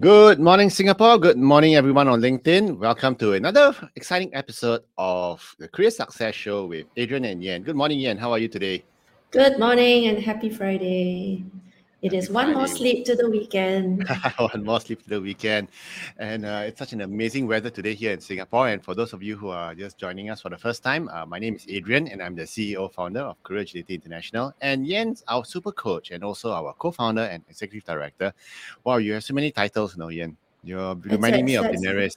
Good morning, Singapore. Good morning, everyone on LinkedIn. Welcome to another exciting episode of the Career Success Show with Adrian and Yan. Good morning, Yan. How are you today? Good morning and happy Friday. It is one more sleep to the weekend. one more sleep to the weekend. And uh, it's such an amazing weather today here in Singapore. And for those of you who are just joining us for the first time, uh, my name is Adrian and I'm the CEO founder of Career Agility International. And Yen's our super coach and also our co founder and executive director. Wow, you have so many titles now, Yen. You're reminding me of the Daenerys.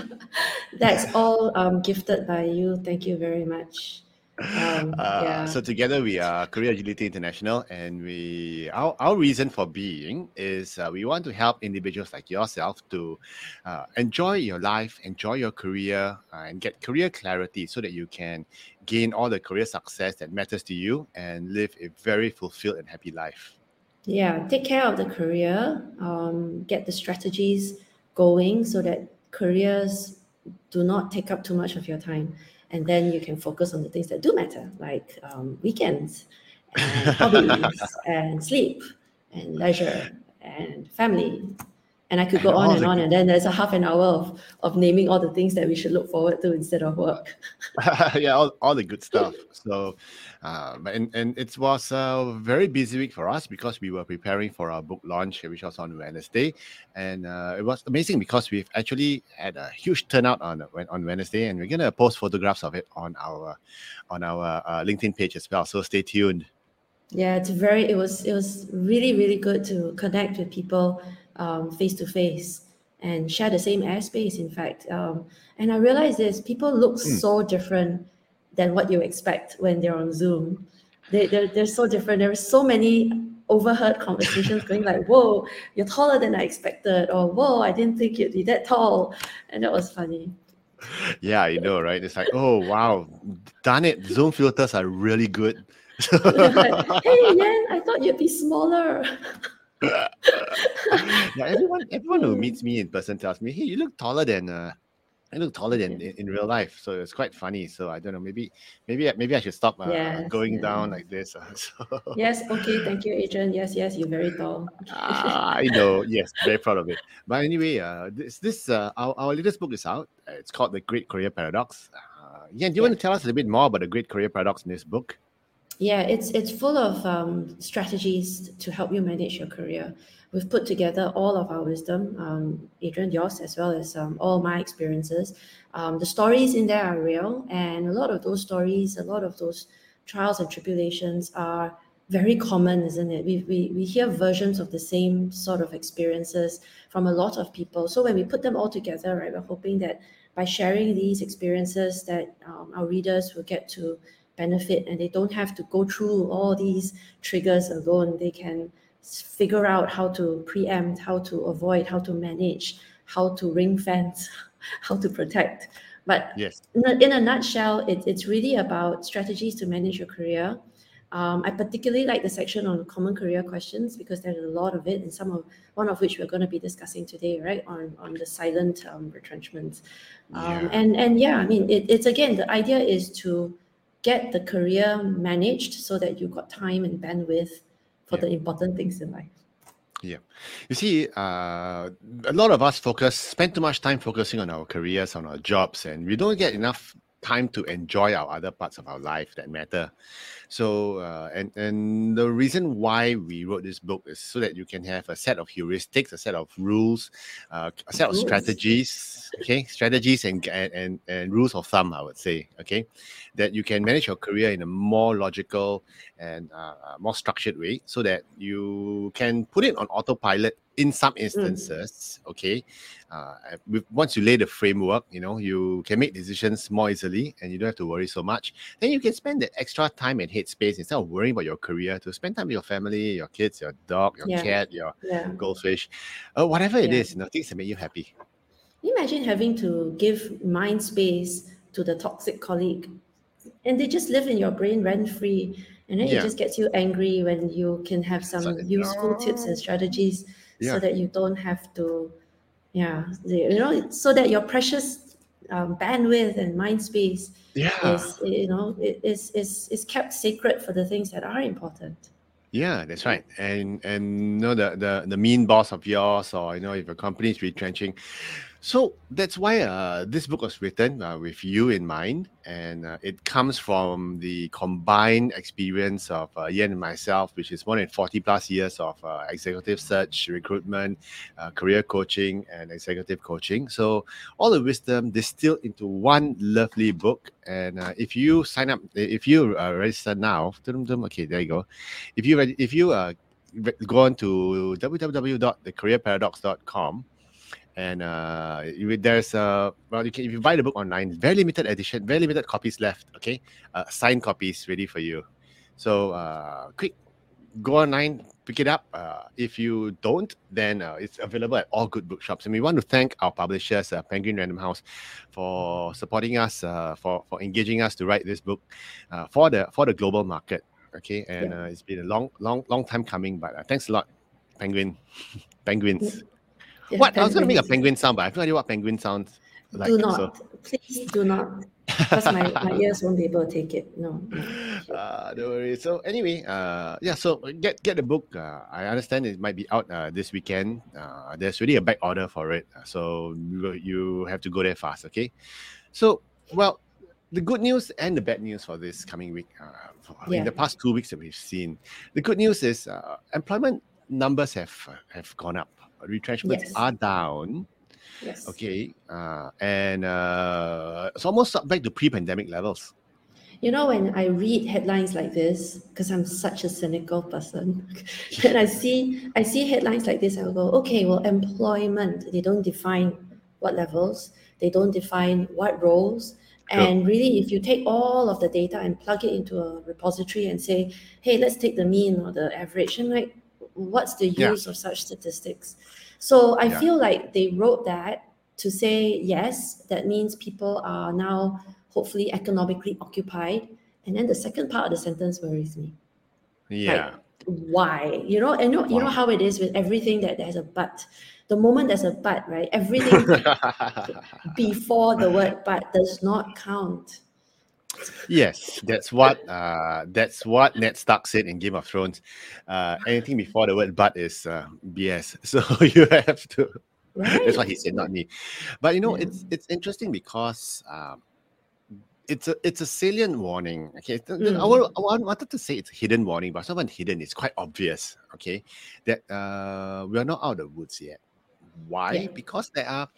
that's all um, gifted by you. Thank you very much. Um, uh, yeah. So together we are Career Agility International, and we our, our reason for being is uh, we want to help individuals like yourself to uh, enjoy your life, enjoy your career, uh, and get career clarity so that you can gain all the career success that matters to you and live a very fulfilled and happy life. Yeah, take care of the career. Um, get the strategies going so that careers do not take up too much of your time and then you can focus on the things that do matter, like um, weekends and hobbies and sleep and leisure and family. And I could go on and on, and then there's a half an hour of, of naming all the things that we should look forward to instead of work. yeah, all, all the good stuff. So, um, and, and it was a very busy week for us because we were preparing for our book launch, which was on Wednesday. And uh, it was amazing because we've actually had a huge turnout on on Wednesday, and we're going to post photographs of it on our on our uh, LinkedIn page as well. So stay tuned. Yeah, it's very. It was it was really really good to connect with people face to face and share the same airspace. In fact, um, and I realized this: people look mm. so different than what you expect when they're on Zoom. They, they're, they're so different. There are so many overheard conversations going like, whoa, you're taller than I expected, or whoa, I didn't think you'd be that tall. And that was funny. Yeah, I know, right? It's like, oh wow, darn it, Zoom filters are really good. like, hey Yan, I thought you'd be smaller. yeah, everyone everyone who meets me in person tells me, hey, you look taller than uh, I look taller than in, in, real life, so it's quite funny. So I don't know, maybe, maybe, maybe I should stop uh, yes, going yeah. down like this. Uh, so. Yes, okay, thank you, Adrian. Yes, yes, you're very tall. ah, I know. Yes, very proud of it. But anyway, uh, this this uh, our, our latest book is out. It's called The Great Career Paradox. Uh, yeah, do you yeah. want to tell us a little bit more about the Great Career Paradox in this book? Yeah, it's it's full of um, strategies to help you manage your career we've put together all of our wisdom, um, Adrian, yours, as well as um, all my experiences. Um, the stories in there are real, and a lot of those stories, a lot of those trials and tribulations are very common, isn't it? We, we, we hear versions of the same sort of experiences from a lot of people. So when we put them all together, right, we're hoping that by sharing these experiences that um, our readers will get to benefit and they don't have to go through all these triggers alone. They can figure out how to preempt, how to avoid, how to manage, how to ring fence, how to protect. But yes. in, a, in a nutshell, it, it's really about strategies to manage your career. Um, I particularly like the section on common career questions because there's a lot of it, and some of one of which we're going to be discussing today, right? On on the silent um, retrenchments, um, yeah. and and yeah, I mean, it, it's again the idea is to get the career managed so that you got time and bandwidth for yeah. the important things in life. Yeah. You see, uh, a lot of us focus, spend too much time focusing on our careers, on our jobs, and we don't get enough time to enjoy our other parts of our life that matter. So, uh, and and the reason why we wrote this book is so that you can have a set of heuristics, a set of rules, uh, a set of strategies, okay, strategies and, and and rules of thumb, I would say, okay, that you can manage your career in a more logical and uh, uh more structured way, so that you can put it on autopilot in some mm. instances, mm. okay, uh, with, once you lay the framework, you know, you can make decisions more easily and you don't have to worry so much. Then you can spend that extra time and headspace instead of worrying about your career to spend time with your family, your kids, your dog, your yeah. cat, your yeah. goldfish, uh, whatever it is, you know, things that make you happy. Imagine having to give mind space to the toxic colleague and they just live in your brain rent free. And then it just gets you angry when you can have some useful no. tips and strategies so that you don't have to yeah you know so that your precious um, bandwidth and mind space yeah. is you know is, is is kept sacred for the things that are important Yeah, that's right. And and you know the the the mean boss of yours, or you know if a company is retrenching, so that's why uh, this book was written uh, with you in mind, and uh, it comes from the combined experience of uh, Ian and myself, which is more than 40 plus years of uh, executive search, recruitment, uh, career coaching, and executive coaching. So all the wisdom distilled into one lovely book. And if you sign up, if you register now, okay, there you go. If you if you go on to www.thecareerparadox.com and uh, there's a well, you can if you buy the book online, very limited edition, very limited copies left. Okay, uh, signed copies ready for you. So uh, quick, go online, pick it up. Uh, if you don't, then uh, it's available at all good bookshops. And we want to thank our publishers, uh, Penguin Random House, for supporting us, uh, for for engaging us to write this book uh, for the for the global market. Okay, and Yeah. uh, it's been a long, long, long time coming, but uh, thanks a lot, Penguin, Penguins. Yeah, What? I was going to make a penguin sound, but I have no idea what penguin sounds like. do so- not. Please do not. Because my, my ears won't be able to take it. No. no. uh, don't worry. So anyway, uh, yeah. So get get the book. Uh, I understand it might be out uh, this weekend. Uh, there's really a back order for it, uh, so you, you have to go there fast. Okay. So well, the good news and the bad news for this coming week. Uh, for- In the past two weeks that we've seen, the good news is uh, employment numbers have uh, have gone up. Retrenchments Yes. are down. Yes. Okay. Uh, and uh, it's almost back to pre-pandemic levels. You know, when I read headlines like this, because I'm such a cynical person, and I see I see headlines like this, I will go, okay, well, employment, they don't define what levels, they don't define what roles. Sure. And really, if you take all of the data and plug it into a repository and say, hey, let's take the mean or the average, and like, what's the Yeah. use of such statistics? So I Yeah. feel like they wrote that to say, yes, that means people are now hopefully economically occupied. And then the second part of the sentence worries me. Yeah. Why? You know, and you know, you know how it is with everything that there's a but. The moment there's a but, right? Everything before the word but does not count. Yes, that's what uh, that's what Ned Stark said in Game of Thrones. Uh, anything before the word "but" is uh, BS. So you have to. Right? That's what he said, not me. But you know, Yeah. it's it's interesting because um, it's a it's a salient warning. Okay, th- I, Mm. wa- I wanted to say it's a hidden warning, but it's not even hidden. It's quite obvious. Okay, that uh, we are not out of the woods yet. Why? Yeah. Because there are,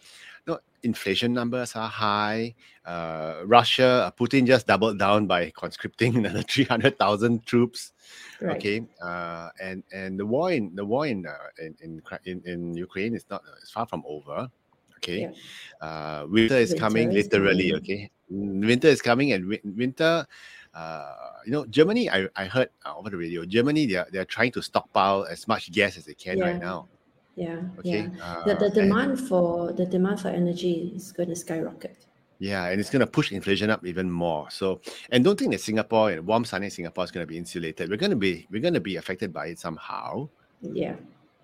you know, inflation numbers are high. Uh, Russia, uh, Putin just doubled down by conscripting another three hundred thousand troops. Right. Okay, uh, and and the war in the war in uh, in, in in in Ukraine is not uh, it's far from over. Okay, uh, winter is Winter coming is literally. coming. Okay, winter is coming, and win- winter. Uh, you know, Germany. I, I heard uh, over the radio. Germany, they are they are trying to stockpile as much gas as they can right now. Yeah. Okay, Yeah. The, the uh, and- demand for the demand for energy is going to skyrocket. Yeah, and it's going to push inflation up even more. So, and don't think that Singapore and warm sunny Singapore is going to be insulated. We're going to be we're going to be affected by it somehow. Yeah.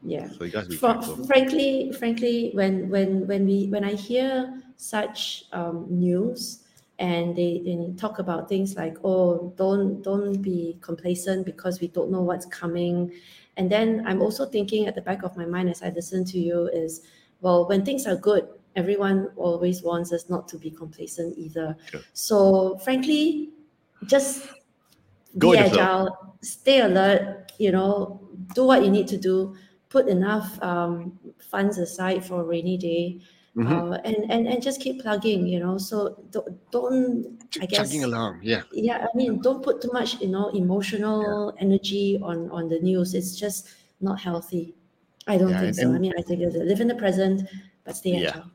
Yeah. So you guys be Fr- careful. frankly, frankly, when when when we when I hear such um, news and they, they talk about things like, oh, don't don't be complacent because we don't know what's coming, and then I'm also thinking at the back of my mind as I listen to you is, well, when things are good, everyone always wants us not to be complacent either. Sure. So frankly, just Go be the flow. agile, stay alert, you know, do what you need to do, put enough um, funds aside for a rainy day, Mhm. uh, and, and, and just keep plugging, you know. So don't, don't I guess, chugging along. Yeah. yeah, I mean, don't put too much, you know, emotional energy on, on the news. It's just not healthy. I don't Yeah, think and- so. I mean, I think it's live in the present, but stay Yeah. agile.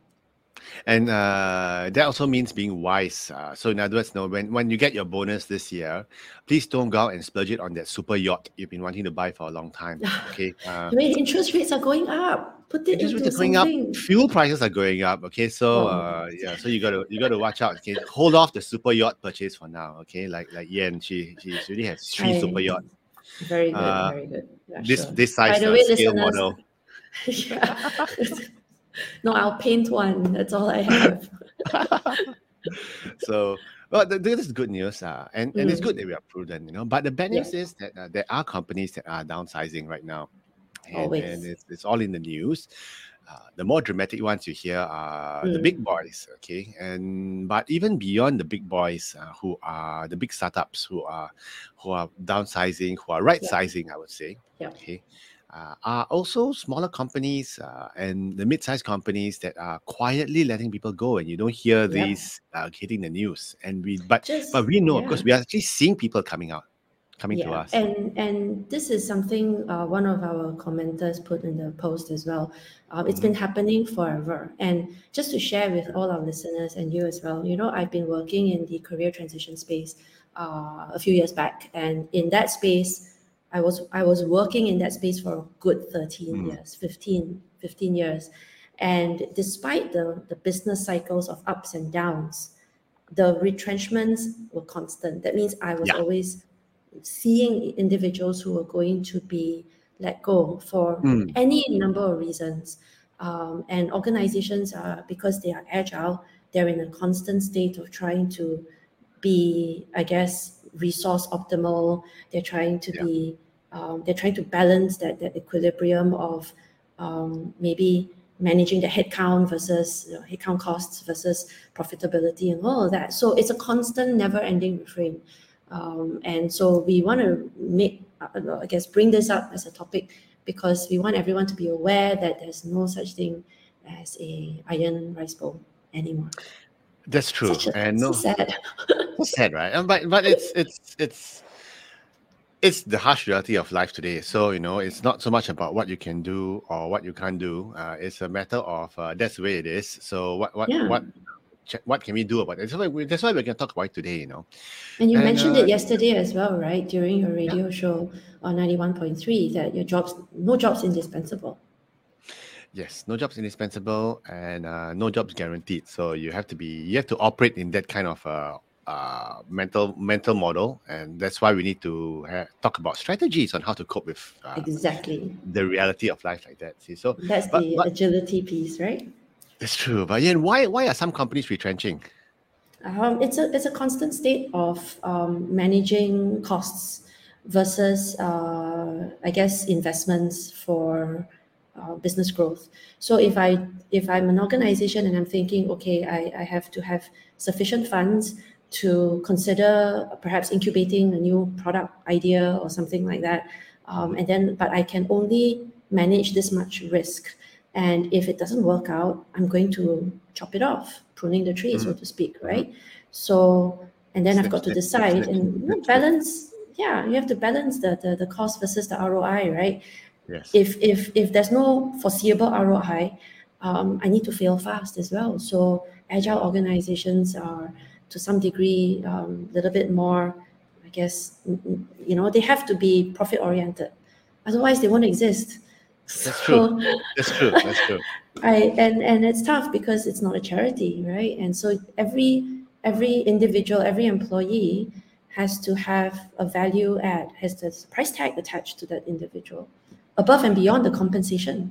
And uh, that also means being wise. Uh, so in other words, no, when, when you get your bonus this year, please don't go out and splurge it on that super yacht you've been wanting to buy for a long time. Okay. Uh, I mean, interest rates are going up. Put it interest rates are going up, fuel prices are going up. Okay, so Oh. uh, yeah, so you gotta you gotta watch out. Okay, hold off the super yacht purchase for now. Okay, like like Yen, she she already has three I- super yachts. Very good, Uh, very good. Yeah, This sure. this size By the uh, way, scale model. yeah. no, I'll paint one. That's all I have. so Well, th- this is good news, uh, and, and it's Mm. good that we are prudent, you know. But the bad Yeah. news is that uh, there are companies that are downsizing right now, and, Always. and it's, it's all in the news. Uh, the more dramatic ones you hear are the big boys, okay, and but even beyond the big boys, uh, who are the big startups who are who are downsizing, who are right sizing, I would say, Yeah. okay, uh, are also smaller companies uh, and the mid-sized companies that are quietly letting people go, and you don't hear Yeah. these uh, hitting the news. And we, but Just but we know yeah. course, we are actually seeing people coming out, coming to us. and and this is something uh, one of our commenters put in the post as well. Uh, it's been happening forever, and just to share with all our listeners and you as well, you know, I've been working in the career transition space uh, a few years back, and in that space, I was I was working in that space for a good 13 Mm. years, 15, 15 years, and despite the the business cycles of ups and downs, the retrenchments were constant. That means I was Yeah. always seeing individuals who were going to be let go for Mm. any number of reasons. Um, and organizations are, because they are agile, they're in a constant state of trying to be, I guess, resource optimal. They're trying to Yeah. be, um, they're trying to balance that, that equilibrium of um, maybe managing the headcount versus you know, headcount costs versus profitability and all of that. So it's a constant, never-ending refrain. Um, and so we want to make, uh, I guess, bring this up as a topic because we want everyone to be aware that there's no such thing as a iron rice bowl anymore. That's true, Such a, and so no, sad. It's sad, right? But but it's it's it's it's the harsh reality of life today. So you know, it's not so much about what you can do or what you can't do. Uh, it's a matter of uh, that's the way it is. So what what Yeah. what what can we do about it? That's why we, that's why we're going to talk about it today. You know, And you And, mentioned uh, it yesterday as well, right? During your radio show on 91.3 that your jobs, no jobs indispensable. Yes, no jobs indispensable and uh, no jobs guaranteed. So you have to be you have to operate in that kind of uh, uh, mental mental model, and that's why we need to ha- talk about strategies on how to cope with uh, Exactly. the reality of life like that. See, so That's but- the but- agility piece, right? That's true. But yeah, why why are some companies retrenching? Um, it's a it's a constant state of um, managing costs versus uh, I guess investments for uh, business growth. So if I if I'm an organization and I'm thinking, okay, I, I have to have sufficient funds to consider perhaps incubating a new product idea or something like that, um, and then but I can only manage this much risk. And if it doesn't work out, I'm going to chop it off, pruning the tree, so to speak, right? So, and then I've got to decide and balance. Yeah, you have to balance the, the the cost versus the ROI, right? Yes. If if if there's no foreseeable ROI, um, I need to fail fast as well. So agile organizations are to some degree a um, little bit more, I guess, you know, they have to be profit oriented. Otherwise, they won't exist. That's true. That's true. That's true. I and and it's tough because it's not a charity, right? And so every every individual, every employee has to have a value add, has the price tag attached to that individual, above and beyond the compensation.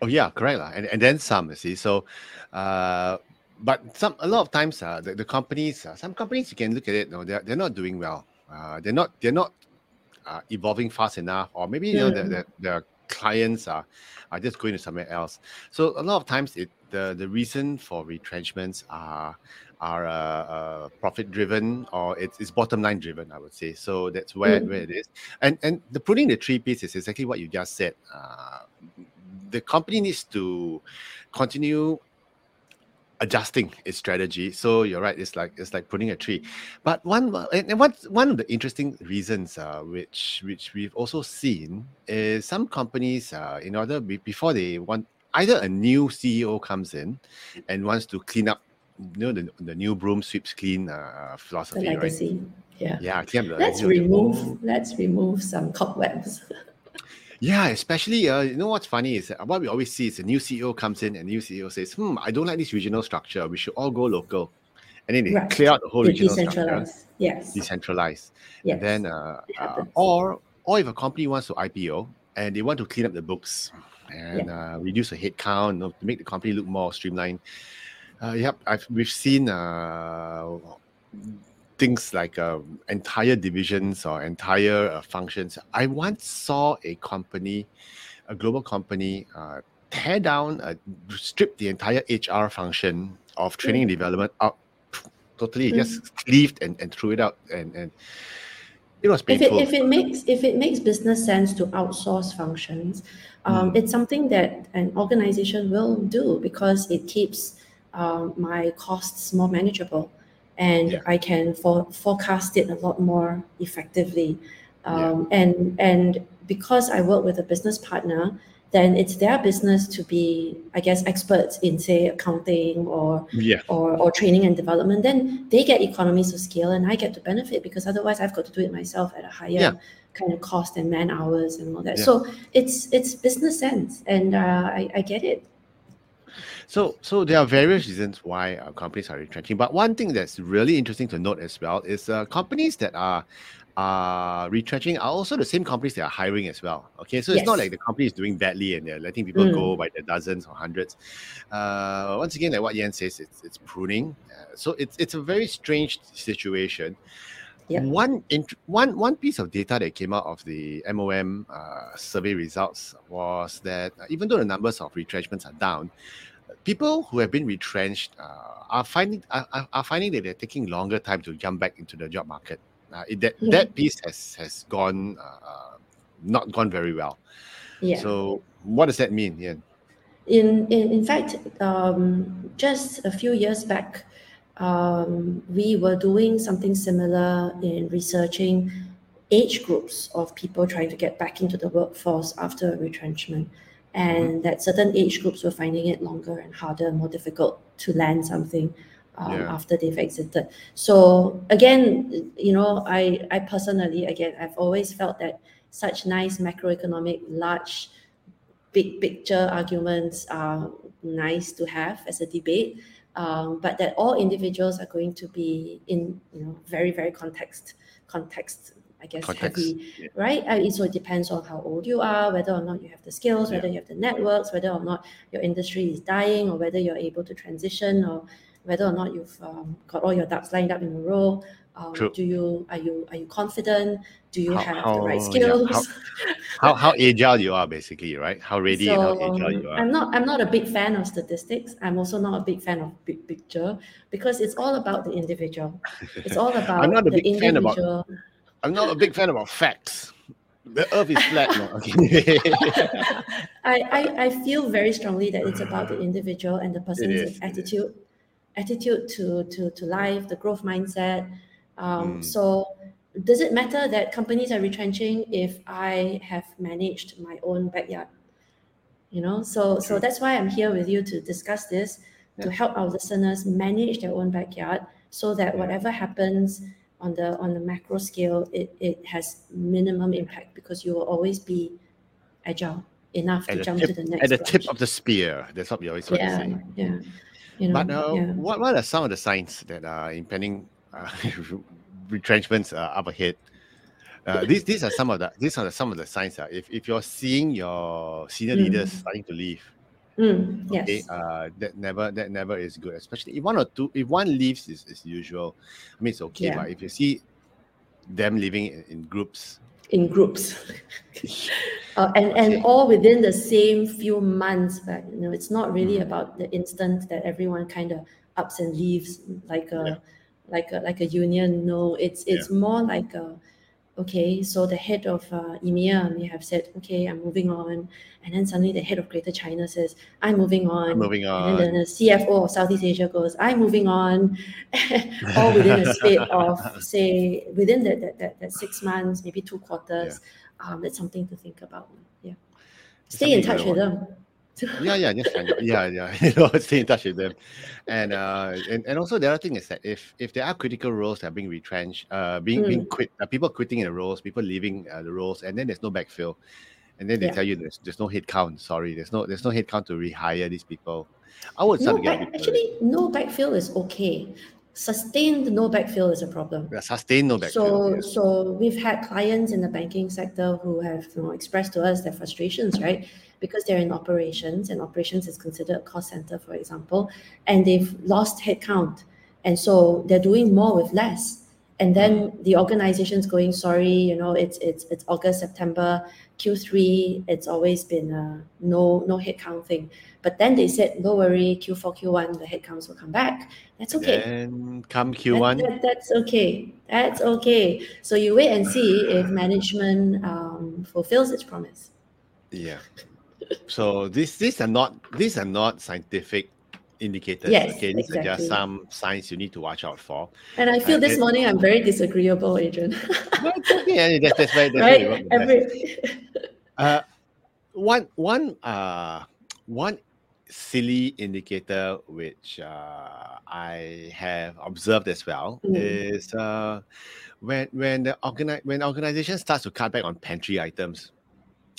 Oh yeah, correct lah. And and then some. You see, so, uh, but some a lot of times, uh, the, the companies, uh, some companies you can look at it. No, they're they're not doing well. Uh, they're not they're not uh, evolving fast enough, or maybe you know Mm. the the clients are are just going to somewhere else. So a lot of times, it the the reason for retrenchments are are uh, uh, profit driven or it's, it's bottom line driven. I would say so. That's where Mm. where it is. And and the pruning the tree piece is exactly what you just said. Uh, the company needs to continue adjusting its strategy. So you're right. It's like it's like pruning a tree. But one and and what's one of the interesting reasons, uh, which which we've also seen, is some companies, uh, in order before they want either a new CEO comes in and wants to clean up, you know, the, the new broom sweeps clean uh, The philosophy, right? legacy. Yeah. Yeah, clean the Let's the remove let's remove some cobwebs. Yeah, especially uh, you know what's funny is that what we always see is a new CEO comes in and new CEO says, "Hmm, I don't like this regional structure. We should all go local," and then they Right. clear out the whole regional structure, Decentralized. Yes. decentralize, Yes. and then uh, uh, or or if a company wants to IPO and they want to clean up the books and uh, reduce the head count you know, to make the company look more streamlined. Uh, yep, I've we've seen uh, things like um, entire divisions or entire uh, functions. I once saw a company, a global company, uh, tear down, uh, strip the entire HR function of training and development out totally, Mm. just cleaved and, and threw it out, and and it was if it, painful. if it makes if it makes business sense to outsource functions um, Mm. it's something that an organization will do because it keeps um, my costs more manageable and Yeah. i can for, forecast it a lot more effectively Yeah. um, and and because i work with a business partner then it's their business to be i guess experts in say accounting or yeah, or, or training and development, then they get economies of scale and I get to benefit because otherwise I've got to do it myself at a higher Yeah. kind of cost and man hours and all that. Yeah. So it's it's business sense and uh, I, I get it. So, so there are various reasons why uh, companies are retrenching. But one thing that's really interesting to note as well is uh, companies that are are retrenching are also the same companies that are hiring as well. Okay, so it's not like the company is doing badly and they're letting people Mm. go by the dozens or hundreds. Uh, once again, like what Yan says, it's it's pruning. Uh, so it's it's a very strange situation. Yep. One int- one one piece of data that came out of the MOM uh, survey results was that uh, even though the numbers of retrenchments are down, people who have been retrenched uh, are finding are, are- finding that they're taking longer time to jump back into the job market. Uh, it, that Yeah. that piece has has gone uh, not gone very well. Yeah. So what does that mean? Yeah. in, in, in fact, um, just a few years back, um, we were doing something similar in researching age groups of people trying to get back into the workforce after a retrenchment. And that certain age groups were finding it longer and harder and more difficult to land something um, Yeah. after they've exited. So again, you know, I, I personally, again, I've always felt that such nice macroeconomic, large big picture arguments are nice to have as a debate, um, but that all individuals are going to be in you know very very context context I guess Context, heavy, right? I mean, so it depends on how old you are, whether or not you have the skills, whether you have the networks, whether or not your industry is dying, or whether you're able to transition, or whether or not you've um, got all your ducks lined up in a row. Um, do you are you are you confident? Do you How- have the right how- yeah, skills? how- How how agile you are, basically, right? How ready and how agile you are. I'm not I'm not a big fan of statistics. I'm also not a big fan of big picture because it's all about the individual. It's all about I'm not a the big fan about- individual. I'm not a big fan about facts. The earth is flat. No, okay. I, I, I feel very strongly that it's about the individual and the person's attitude, attitude to, to, to life, the growth mindset. Um, Mm. So, does it matter that companies are retrenching if I have managed my own backyard? You know, so so that's why I'm here with you to discuss this to help our listeners manage their own backyard, so that Yeah. whatever happens on the on the macro scale, it, it has minimum impact because you will always be agile enough At to jump tip- to the next At the branch. tip of the spear. That's what we always yeah, say. yeah. You know, But uh, yeah. what, what are some of the signs that are impending uh, retrenchments uh, up ahead? Uh, these these are some of the these are some of the signs. Uh, if if you're seeing your senior Mm. leaders starting to leave, Mm, yes. okay, uh, that never that never is good. Especially if one or two, if one leaves is, is usual. I mean, it's okay. Yeah. But if you see them living in, in groups, in groups. uh, and, and all within the same few months, but you know, it's not really Mm. about the instant that everyone kind of ups and leaves like a Yeah. like a like a union. No, it's it's more like a okay, so the head of uh, EMEA may have said, okay, I'm moving on. And then suddenly the head of Greater China says, I'm moving on. I'm moving on. And then the CFO of Southeast Asia goes, I'm moving on, all within a space of, say, within that, that, that, that six months, maybe two quarters. Um, that's something to think about. Yeah. Stay in touch with them. Yeah, yeah, just find out. Yeah, yeah. You know, stay in touch with them. And uh and, and also the other thing is that if if there are critical roles that are being retrenched, uh being being quit uh, people quitting in the roles, people leaving uh, the roles, and then there's no backfill. And then they Yeah. tell you there's there's no head count. Sorry, there's no there's no head count to rehire these people. I would No, start to get back, actually, no backfill is okay. Sustained no backfill is a problem. Yeah, sustain no backfill. So, yeah. so we've had clients in the banking sector who have you know, expressed to us their frustrations, right? Because they're in operations, and operations is considered a cost center, for example, and they've lost headcount, and so they're doing more with less. And then the organization's going sorry you know it's it's it's august september q3 it's always been a no no headcount thing. But then they said no worry q4 q1 the headcounts will come back. That's okay. And come q1 that, that, that's okay. That's okay. So you wait and see if management um, fulfills its promise. Yeah. So these these are not these are not scientific indicators. Yes, okay, these exactly. are just some signs you need to watch out for. And I feel Uh, this and- morning I'm very disagreeable, Adrian. It's okay. That's, that's why, that's right? Every Uh, one one uh one silly indicator which uh, I have observed as well Mm. is uh, when when the organi- when organization starts to cut back on pantry items.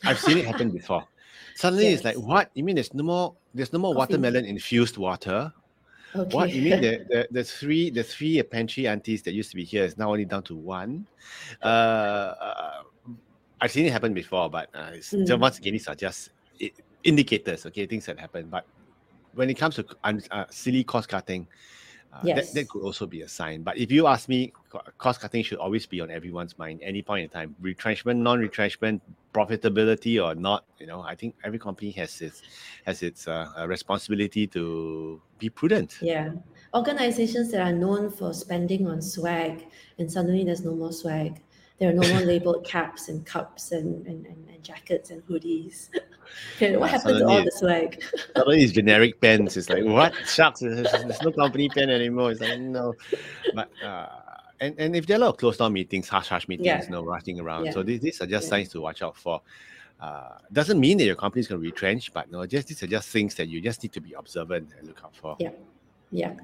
I've seen it happen before. Suddenly it's like, what? You mean there's no more there's no more Coffee. watermelon infused water? okay. What you mean the, the the three the three pantry aunties that used to be here is now only down to one? Uh, uh, I've seen it happen before, but uh, it's, Mm. once again these are just indicators, okay, things that happen. But when it comes to uh, silly cost cutting, uh, that, Yes. that could also be a sign. But if you ask me, cost cutting should always be on everyone's mind, any point in time. Retrenchment, non-retrenchment, profitability or not, you know, I think every company has its has its uh, uh, responsibility to be prudent. Yeah. Organizations that are known for spending on swag and suddenly there's no more swag. There are no more labeled caps and cups and, and, and, and jackets and hoodies. okay, what Yeah, happened to all the swag? Suddenly these generic pens. It's like what shucks. There's, there's no company pen anymore. It's like no, but uh, and and if there are a lot of closed down meetings, hush hush meetings, Yeah. no rushing around. Yeah. So these, these are just signs to watch out for. Uh, doesn't mean that your company is going to retrench, but no, just these are just things that you just need to be observant and look out for. Yeah. Yeah.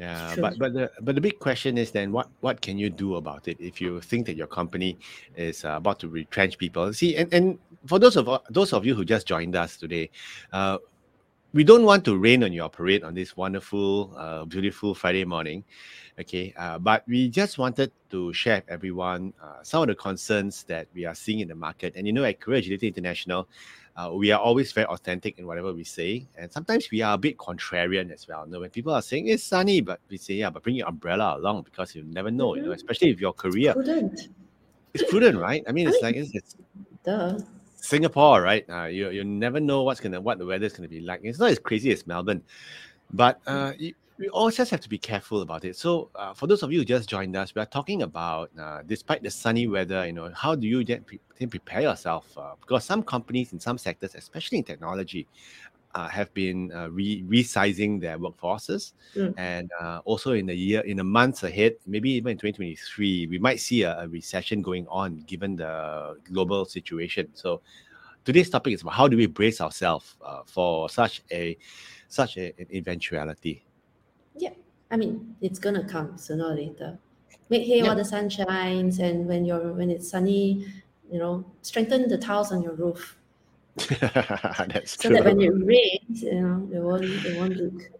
Yeah, but but the but the big question is then what what can you do about it if you think that your company is uh, about to retrench people? See, and, and for those of those of you who just joined us today, uh, we don't want to rain on your parade on this wonderful, uh, beautiful Friday morning, okay? Uh, but we just wanted to share with everyone uh, some of the concerns that we are seeing in the market. And you know, at Career Agility International, uh, we are always very authentic in whatever we say, and sometimes we are a bit contrarian as well. You know, when people are saying it's sunny, but we say, yeah, but bring your umbrella along because you never know. You know, Mhm. especially if your career Prudent. is prudent, right? I mean, I it's mean- like it's, it's Duh. Singapore, right? Uh, you you never know what's gonna what the weather's gonna be like. It's not as crazy as Melbourne, but uh, you, we always just have to be careful about it. So, uh, for those of you who just joined us, we are talking about uh, despite the sunny weather, you know, how do you then, pre- prepare yourself? Uh, because some companies in some sectors, especially in technology, uh, have been uh, re- resizing their workforces, Mm. and uh, also in the year, in the months ahead, maybe even in 2023, we might see a, a recession going on given the global situation. So, today's topic is about how do we brace ourselves uh, for such a such a, an eventuality. I mean, it's gonna come sooner or later. Make hay Yeah. while the sun shines, and when you're when it's sunny, you know, strengthen the tiles on your roof That's so true. that when it rains, you know, it won't it won't leak.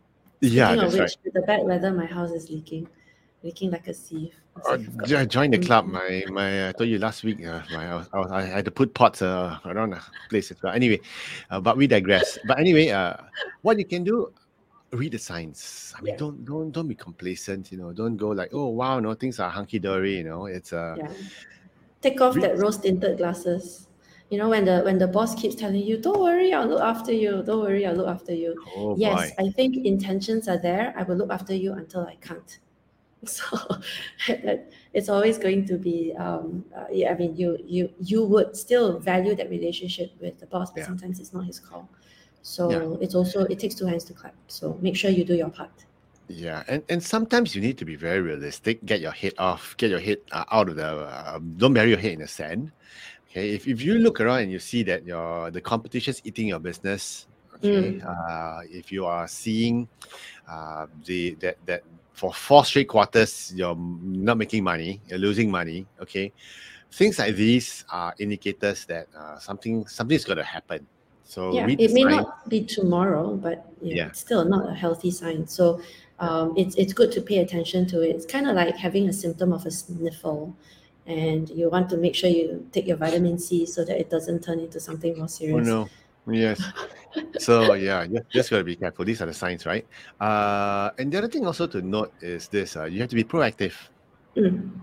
yeah, Speaking that's of right. which, with the bad weather, my house is leaking, leaking like a sieve. It's Oh, like I've got- jo- join the club. My my I told you last week. Uh, my I, was, I, was, I had to put pots uh, around the place as well. Anyway, uh, but we digress. But anyway, uh, what you can do, read the signs. I mean, Yeah. don't don't don't be complacent. You know, don't go like, oh wow, no things are hunky dory. You know, it's uh, Yeah. Take off Read- that rose tinted glasses. You know, when the when the boss keeps telling you, "Don't worry, I'll look after you. Don't worry, I'll look after you." oh yes, boy. I think intentions are there. I will look after you until I can't. So that it's always going to be. Um, uh, yeah, I mean, you you you would still value that relationship with the boss, but Yeah. sometimes it's not his call. So it's also it takes two hands to clap. So make sure you do your part. Yeah, and, and sometimes you need to be very realistic. Get your head off. Get your head uh, out of the. Uh, don't bury your head in the sand. Okay, if, if you look around and you see that your the competition's eating your business. Okay, uh, if you are seeing uh, the that that for four straight quarters you're not making money, you're losing money. Okay, things like these are indicators that uh, something something's going to happen. So yeah, it may not be tomorrow, but yeah, Yeah. it's still not a healthy sign. So um, it's it's good to pay attention to it. It's kind of like having a symptom of a sniffle, and you want to make sure you take your vitamin C so that it doesn't turn into something more serious. Oh no. Yes. so yeah, you just gotta be careful. These are the signs, right? Uh, and the other thing also to note is this: uh, you have to be proactive. Mm.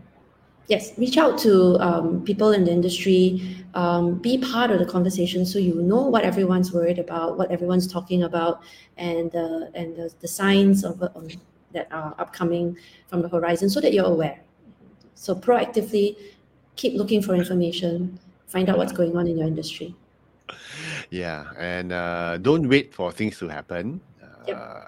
Yes, reach out to um, people in the industry, um, be part of the conversation so you know what everyone's worried about, what everyone's talking about, and uh, and the, the signs of, um, that are upcoming from the horizon so that you're aware. So proactively keep looking for information, find out what's going on in your industry. Yeah, and uh, don't wait for things to happen. Yep. Uh,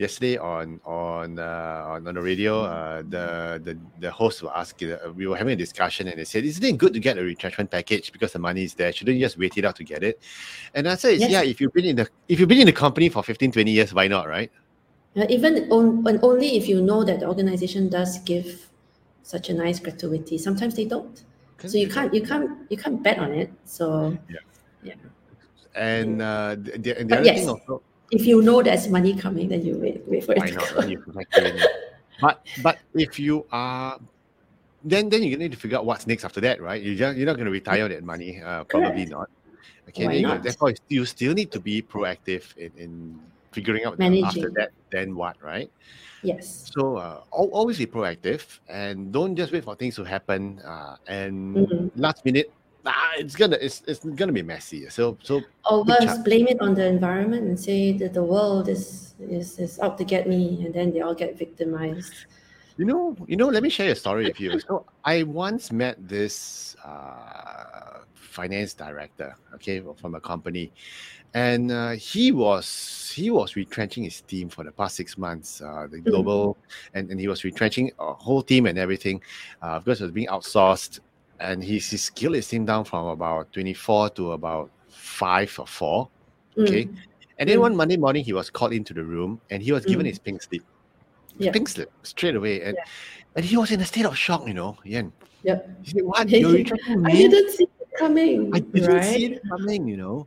yesterday on on uh, on, on the radio, uh, the the the host was asking. Uh, we were having a discussion, and they said, "Isn't it good to get a retrenchment package because the money is there? Shouldn't you just wait it out to get it?" And I said, Yes. "Yeah, if you've been in the if you've been in the company for 15, 20 years, why not, right?" Uh, even on, and only if you know that the organization does give such a nice gratuity. Sometimes they don't. So you can't you can't you can't bet on it. So And uh, the, the, and the other yes. thing also, if you know there's money coming, then you wait wait for it why not? come. You can it. But but if you are, then then you need to figure out what's next after that, right? You just, you're not going to retire on that money, uh, probably Correct. not. Okay, Why you- not? therefore you still need to be proactive in, in figuring out the- after that, then what, right? Yes. So uh, always be proactive and don't just wait for things to happen. Uh, and Mhm. last minute, ah, it's gonna it's, it's gonna be messy. So so Or worse, blame it on the environment and say that the world is is, is out to get me, and then they all get victimized. You know, you know. Let me share a story with you. So I once met this uh, finance director, okay, from a company, and uh, he was he was retrenching his team for the past six months. Uh, the global, and, and he was retrenching a whole team and everything, uh, because it was being outsourced. And his, he scaled his team down from about twenty four to about five or four. Okay. Mm, And then Mm. one Monday morning, he was called into the room and he was given Mm. his pink slip Yeah. pink slip straight away. And Yeah. and he was in a state of shock, you know. Yen. Yep. He said, What? You're retracting I didn't see it coming. I didn't right? see it coming, you know.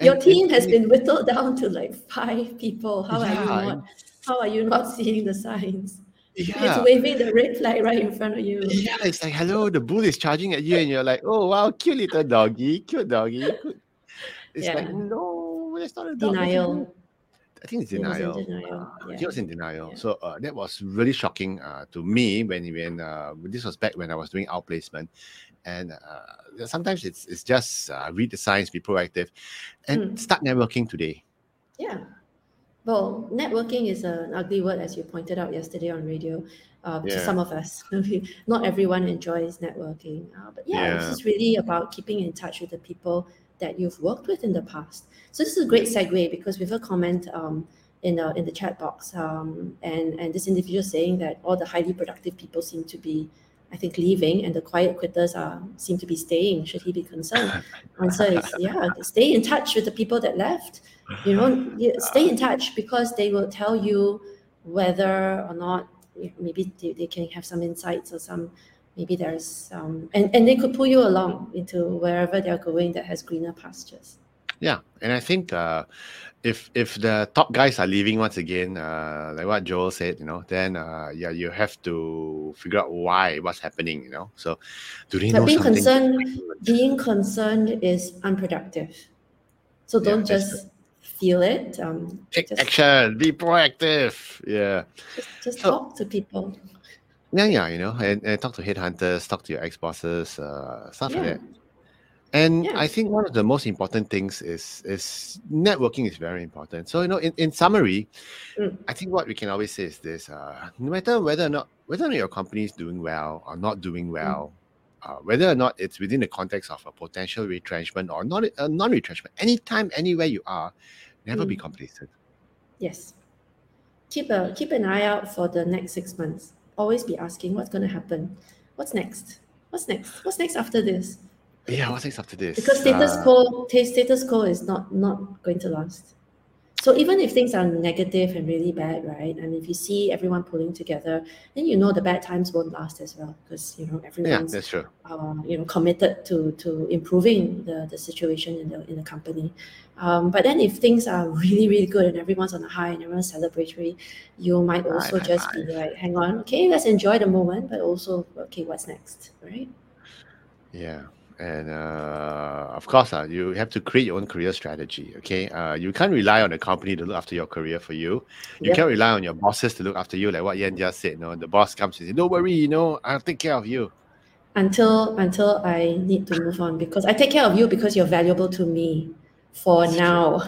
Your team and- has and- been whittled down to like five people. How are you Yeah, not? How are you not seeing the signs? It's waving the red flag right in front of you. Yeah, it's like hello, the bull is charging at you, and you're like, oh wow, cute little doggy, cute doggy. cute." It's like no, it's not a dog. Denial. I think it's He was in denial. denial, Uh, yeah. He was in denial. Yeah. So uh, that was really shocking uh, to me when when uh, this was back when I was doing outplacement, and uh, sometimes it's it's just uh, read the signs, be proactive, and Mm. start networking today. Yeah. Well, networking is an ugly word, as you pointed out yesterday on radio. Uh, To some of us, not everyone enjoys networking. Uh, but yeah, Yeah. just really about keeping in touch with the people that you've worked with in the past. So this is a great segue because we've a comment um, in the in the chat box, um, and and this individual saying that all the highly productive people seem to be, I think, leaving, and the quiet quitters are seem to be staying. Should he be concerned? Answer is yeah. Stay in touch with the people that left you know you stay in touch because they will tell you whether or not maybe they, they can have some insights or some maybe there's um and, and they could pull you along into wherever they're going that has greener pastures Yeah, and I think uh, if if the top guys are leaving once again, uh, like what Joel said, you know, then uh, yeah, you have to figure out why, what's happening, you know. So, do they but know being something? concerned being concerned is unproductive so don't that's just feel it um Take just, action, be proactive. Yeah, just, just So- talk to people yeah, yeah. You know, and, and talk to headhunters, talk to your ex bosses, uh, stuff like that. And Yeah. I think one of the most important things is is networking is very important. So you know, in, in summary, Mm. I think what we can always say is this: uh, no matter whether or not whether or not your company is doing well or not doing well, uh, whether or not it's within the context of a potential retrenchment or not a non-retrenchment, anytime, anywhere you are, never be Mm. complacent. Yes. Keep a keep an eye out for the next six months. Always be asking what's going to happen. What's next? What's next? What's next after this? Yeah, what's next after this? Because status Uh, quo, ta- status quo is not not going to last. So even if things are negative and really bad, right? And if you see everyone pulling together, then you know the bad times won't last as well because you know yeah, everyone's that's true. uh, you know committed to to improving the, the situation in the in the company. Um, but then if things are really really good and everyone's on a high and everyone's celebratory, you might also right, just be like, hang on, okay, let's enjoy the moment, but also okay, what's next, right? Yeah. And uh, of course, uh, you have to create your own career strategy. Okay, uh, you can't rely on the company to look after your career for you. You Yep. can't rely on your bosses to look after you, like what Yan just said. You know, the boss comes and says, "Don't worry, you know, I'll take care of you." until until I need to move on because I take care of you because you're valuable to me for now.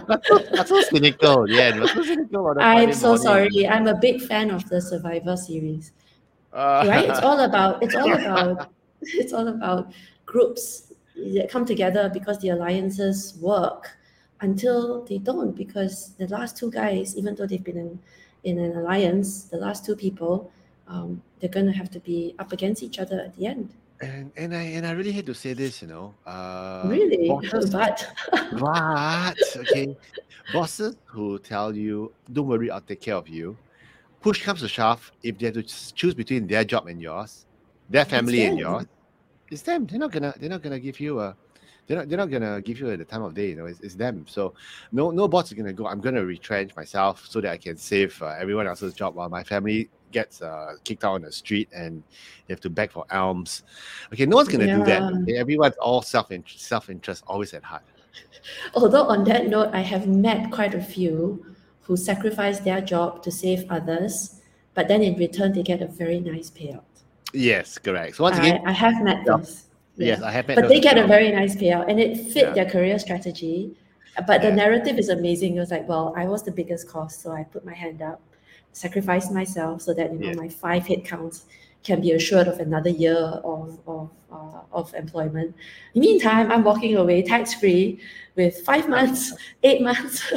That's so cynical, yeah. So cynical I'm so morning. sorry. I'm a big fan of the Survivor series. Uh, Right? It's all about it's all about it's all about groups that come together because the alliances work until they don't because the last two guys, even though they've been in, in an alliance, the last two people, um, they're gonna have to be up against each other at the end. and and I and I really hate to say this, you know. Uh, really? bosses But But okay, bosses who tell you, "Don't worry, I'll take care of you." Push comes to shove. If they have to choose between their job and yours, their family and yours, it's them. They're not gonna. They're not gonna give you a. They're not. They're not gonna give you the time of day. You know, it's, it's them. So, no, no boss is gonna go. I'm gonna retrench myself so that I can save uh, everyone else's job while my family gets uh, kicked out on the street and they have to beg for alms. Okay, no one's gonna do that. Okay? Everyone's all self self interest always at heart. although on that note, I have met quite a few who sacrifice their job to save others, but then in return they get a very nice payout. Yes, correct. So once I, again, I have met Yeah. this. yes, Yeah. I have met But those they get a very nice payout and it fit Yeah. their career strategy. But the narrative is amazing. It was like, well, I was the biggest cost, so I put my hand up, sacrificed myself so that you know my five head counts can be assured of another year of of uh, of employment. In the meantime, I'm walking away tax free with five months, eight months,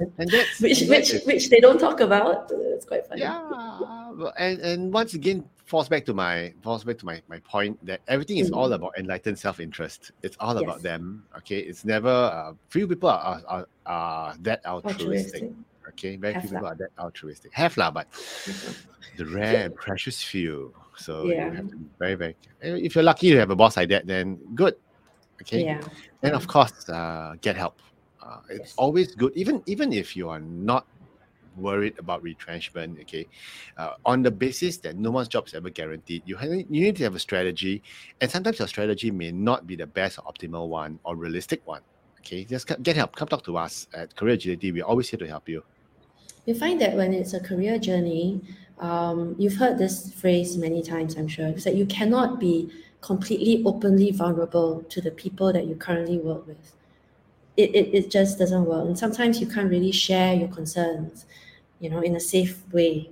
which which which they don't talk about. It's quite funny. yeah and and once again falls back to my falls back to my my point that everything is all Mm. about enlightened self-interest. It's all about them okay? It's never uh, few people are, are are that altruistic Altruistic. okay? Very Have few people are that altruistic. Have lah but the rare and precious few. So you have to be very very if you're lucky to have a boss like that then good okay? Yeah. and of course uh, get help. Uh, it's Yes. always good. Even even if you are not worried about retrenchment okay? Uh, on the basis that no one's job is ever guaranteed you, have, you need to have a strategy and sometimes your strategy may not be the best or optimal one or realistic one okay? Just get help come talk to us at career agility. We're always here to help you. You find that when it's a career journey, um, you've heard this phrase many times, I'm sure, is that you cannot be completely openly vulnerable to the people that you currently work with. It, it, it just doesn't work. And sometimes you can't really share your concerns, you know, in a safe way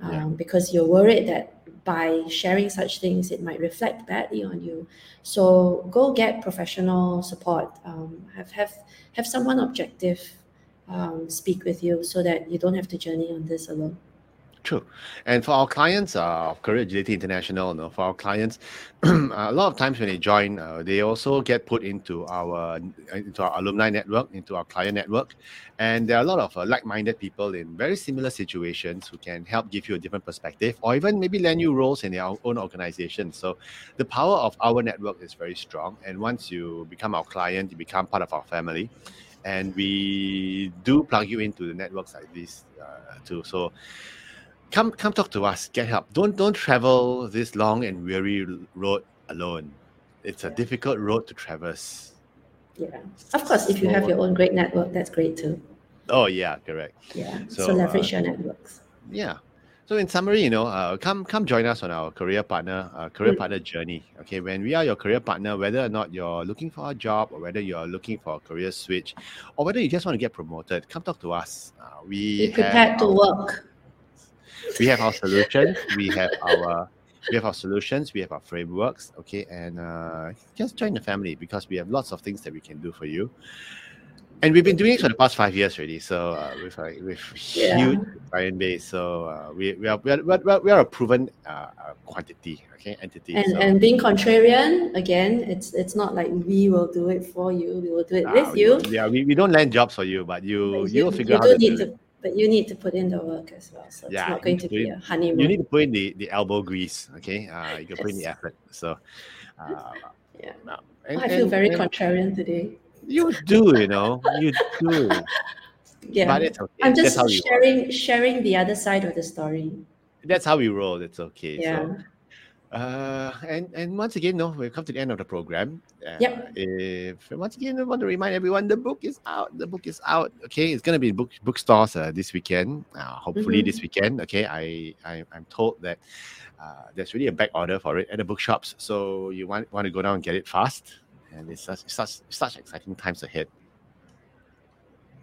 um, Yeah. because you're worried that by sharing such things, it might reflect badly on you. So go get professional support. Um, have, have, have someone objective um, speak with you so that you don't have to journey on this alone. True. And for our clients uh, of Career Agility International, for our clients, a lot of times when they join, uh, they also get put into our into our alumni network, into our client network, and there are a lot of uh, like-minded people in very similar situations who can help give you a different perspective, or even maybe lend you roles in their own organization. So, the power of our network is very strong. And once you become our client, you become part of our family, and we do plug you into the networks like this uh, too. So come come talk to us get help don't don't travel this long and weary road alone it's a difficult road to traverse Yeah. Of course, if you have your own great network, that's great too. oh yeah correct Yeah. So, So, leverage uh, your networks. yeah so in summary you know uh, come come join us on our career partner uh, career Mm. partner journey okay when we are your career partner whether or not you're looking for a job or whether you're looking for a career switch or whether you just want to get promoted come talk to us uh, we Be have prepared to work. We have our solutions we have our we have our solutions we have our frameworks okay and uh, just join the family because we have lots of things that we can do for you and we've been doing it for the past five years already so uh, with a with Yeah. huge client base so uh, we, we are we are, we are, we are a proven uh, uh, quantity okay entity And so, and being contrarian, again, it's it's not like we will do it for you. We will do it uh, with we you. yeah we, we don't land jobs for you but you But you'll figure you out do how to need do to. But you need to put in the work as well. So Yeah, it's not going to be put a honeymoon. you need to put in the, the elbow grease okay uh, you can put in the effort so uh, Yeah. now- Oh, I feel and- very and- contrarian today. You do, you know, you do. Yeah. But it's okay. I'm just how we roll. sharing sharing the other side of the story. That's how we roll. It's okay. Yeah. So Uh, and and once again, no, we've come to the end of the program. Uh, Yep. If once again, I want to remind everyone, the book is out. The book is out. Okay, it's gonna be in book bookstores uh, this weekend. Uh, hopefully this weekend. Okay, I, I I'm told that uh, there's really a back order for it at the bookshops. So you want want to go down and get it fast. And it's such it's such such exciting times ahead.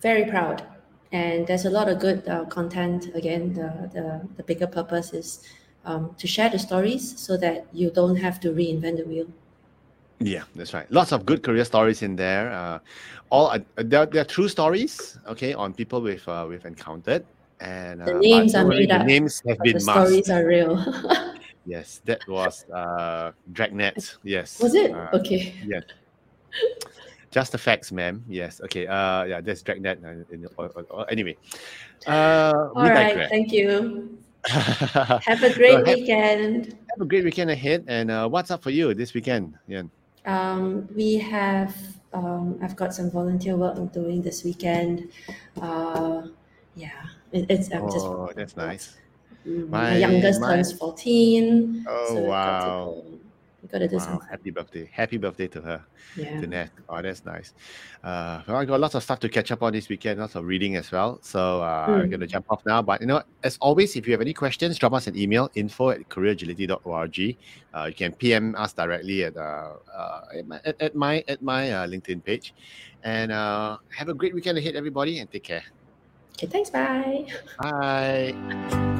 Very proud. And there's a lot of good uh, content. Again, the, the, the bigger purpose is um, to share the stories so that you don't have to reinvent the wheel. Yeah, that's right. Lots of good career stories in there. Uh, all uh, they're, they're true stories. Okay, on people we've uh, we've encountered, and The uh, names are made the up, names have been the masked. stories are real. Yes, that was uh, Dragnet. Yes. Was it? Uh, okay. yeah. Just the facts, ma'am. Yes. Okay. Uh, yeah, that's Dragnet. Uh, in, anyway, uh, All right. Thank you. have a great have- weekend. Have a great weekend ahead. And uh, what's up for you this weekend? Yeah. Um, we have, um, I've got some volunteer work I'm doing this weekend. Uh, yeah, it, it's, I'm just, Oh, that's nice. Mm, My- my, youngest my- turns 14. Oh, so we've got to wow. Got to do Wow. something. Happy birthday. Happy birthday to her. Yeah. to Nat. Oh, that's nice. Uh, well, I got lots of stuff to catch up on this weekend, lots of reading as well. So uh, I'm Mm. going to jump off now. But you know, as always, if you have any questions, drop us an email info at careeragility.org. Uh, you can PM us directly at uh, uh, at, my, at, at my at my uh, LinkedIn page. And uh, have a great weekend ahead, everybody, and take care. Okay, thanks. Bye. Bye.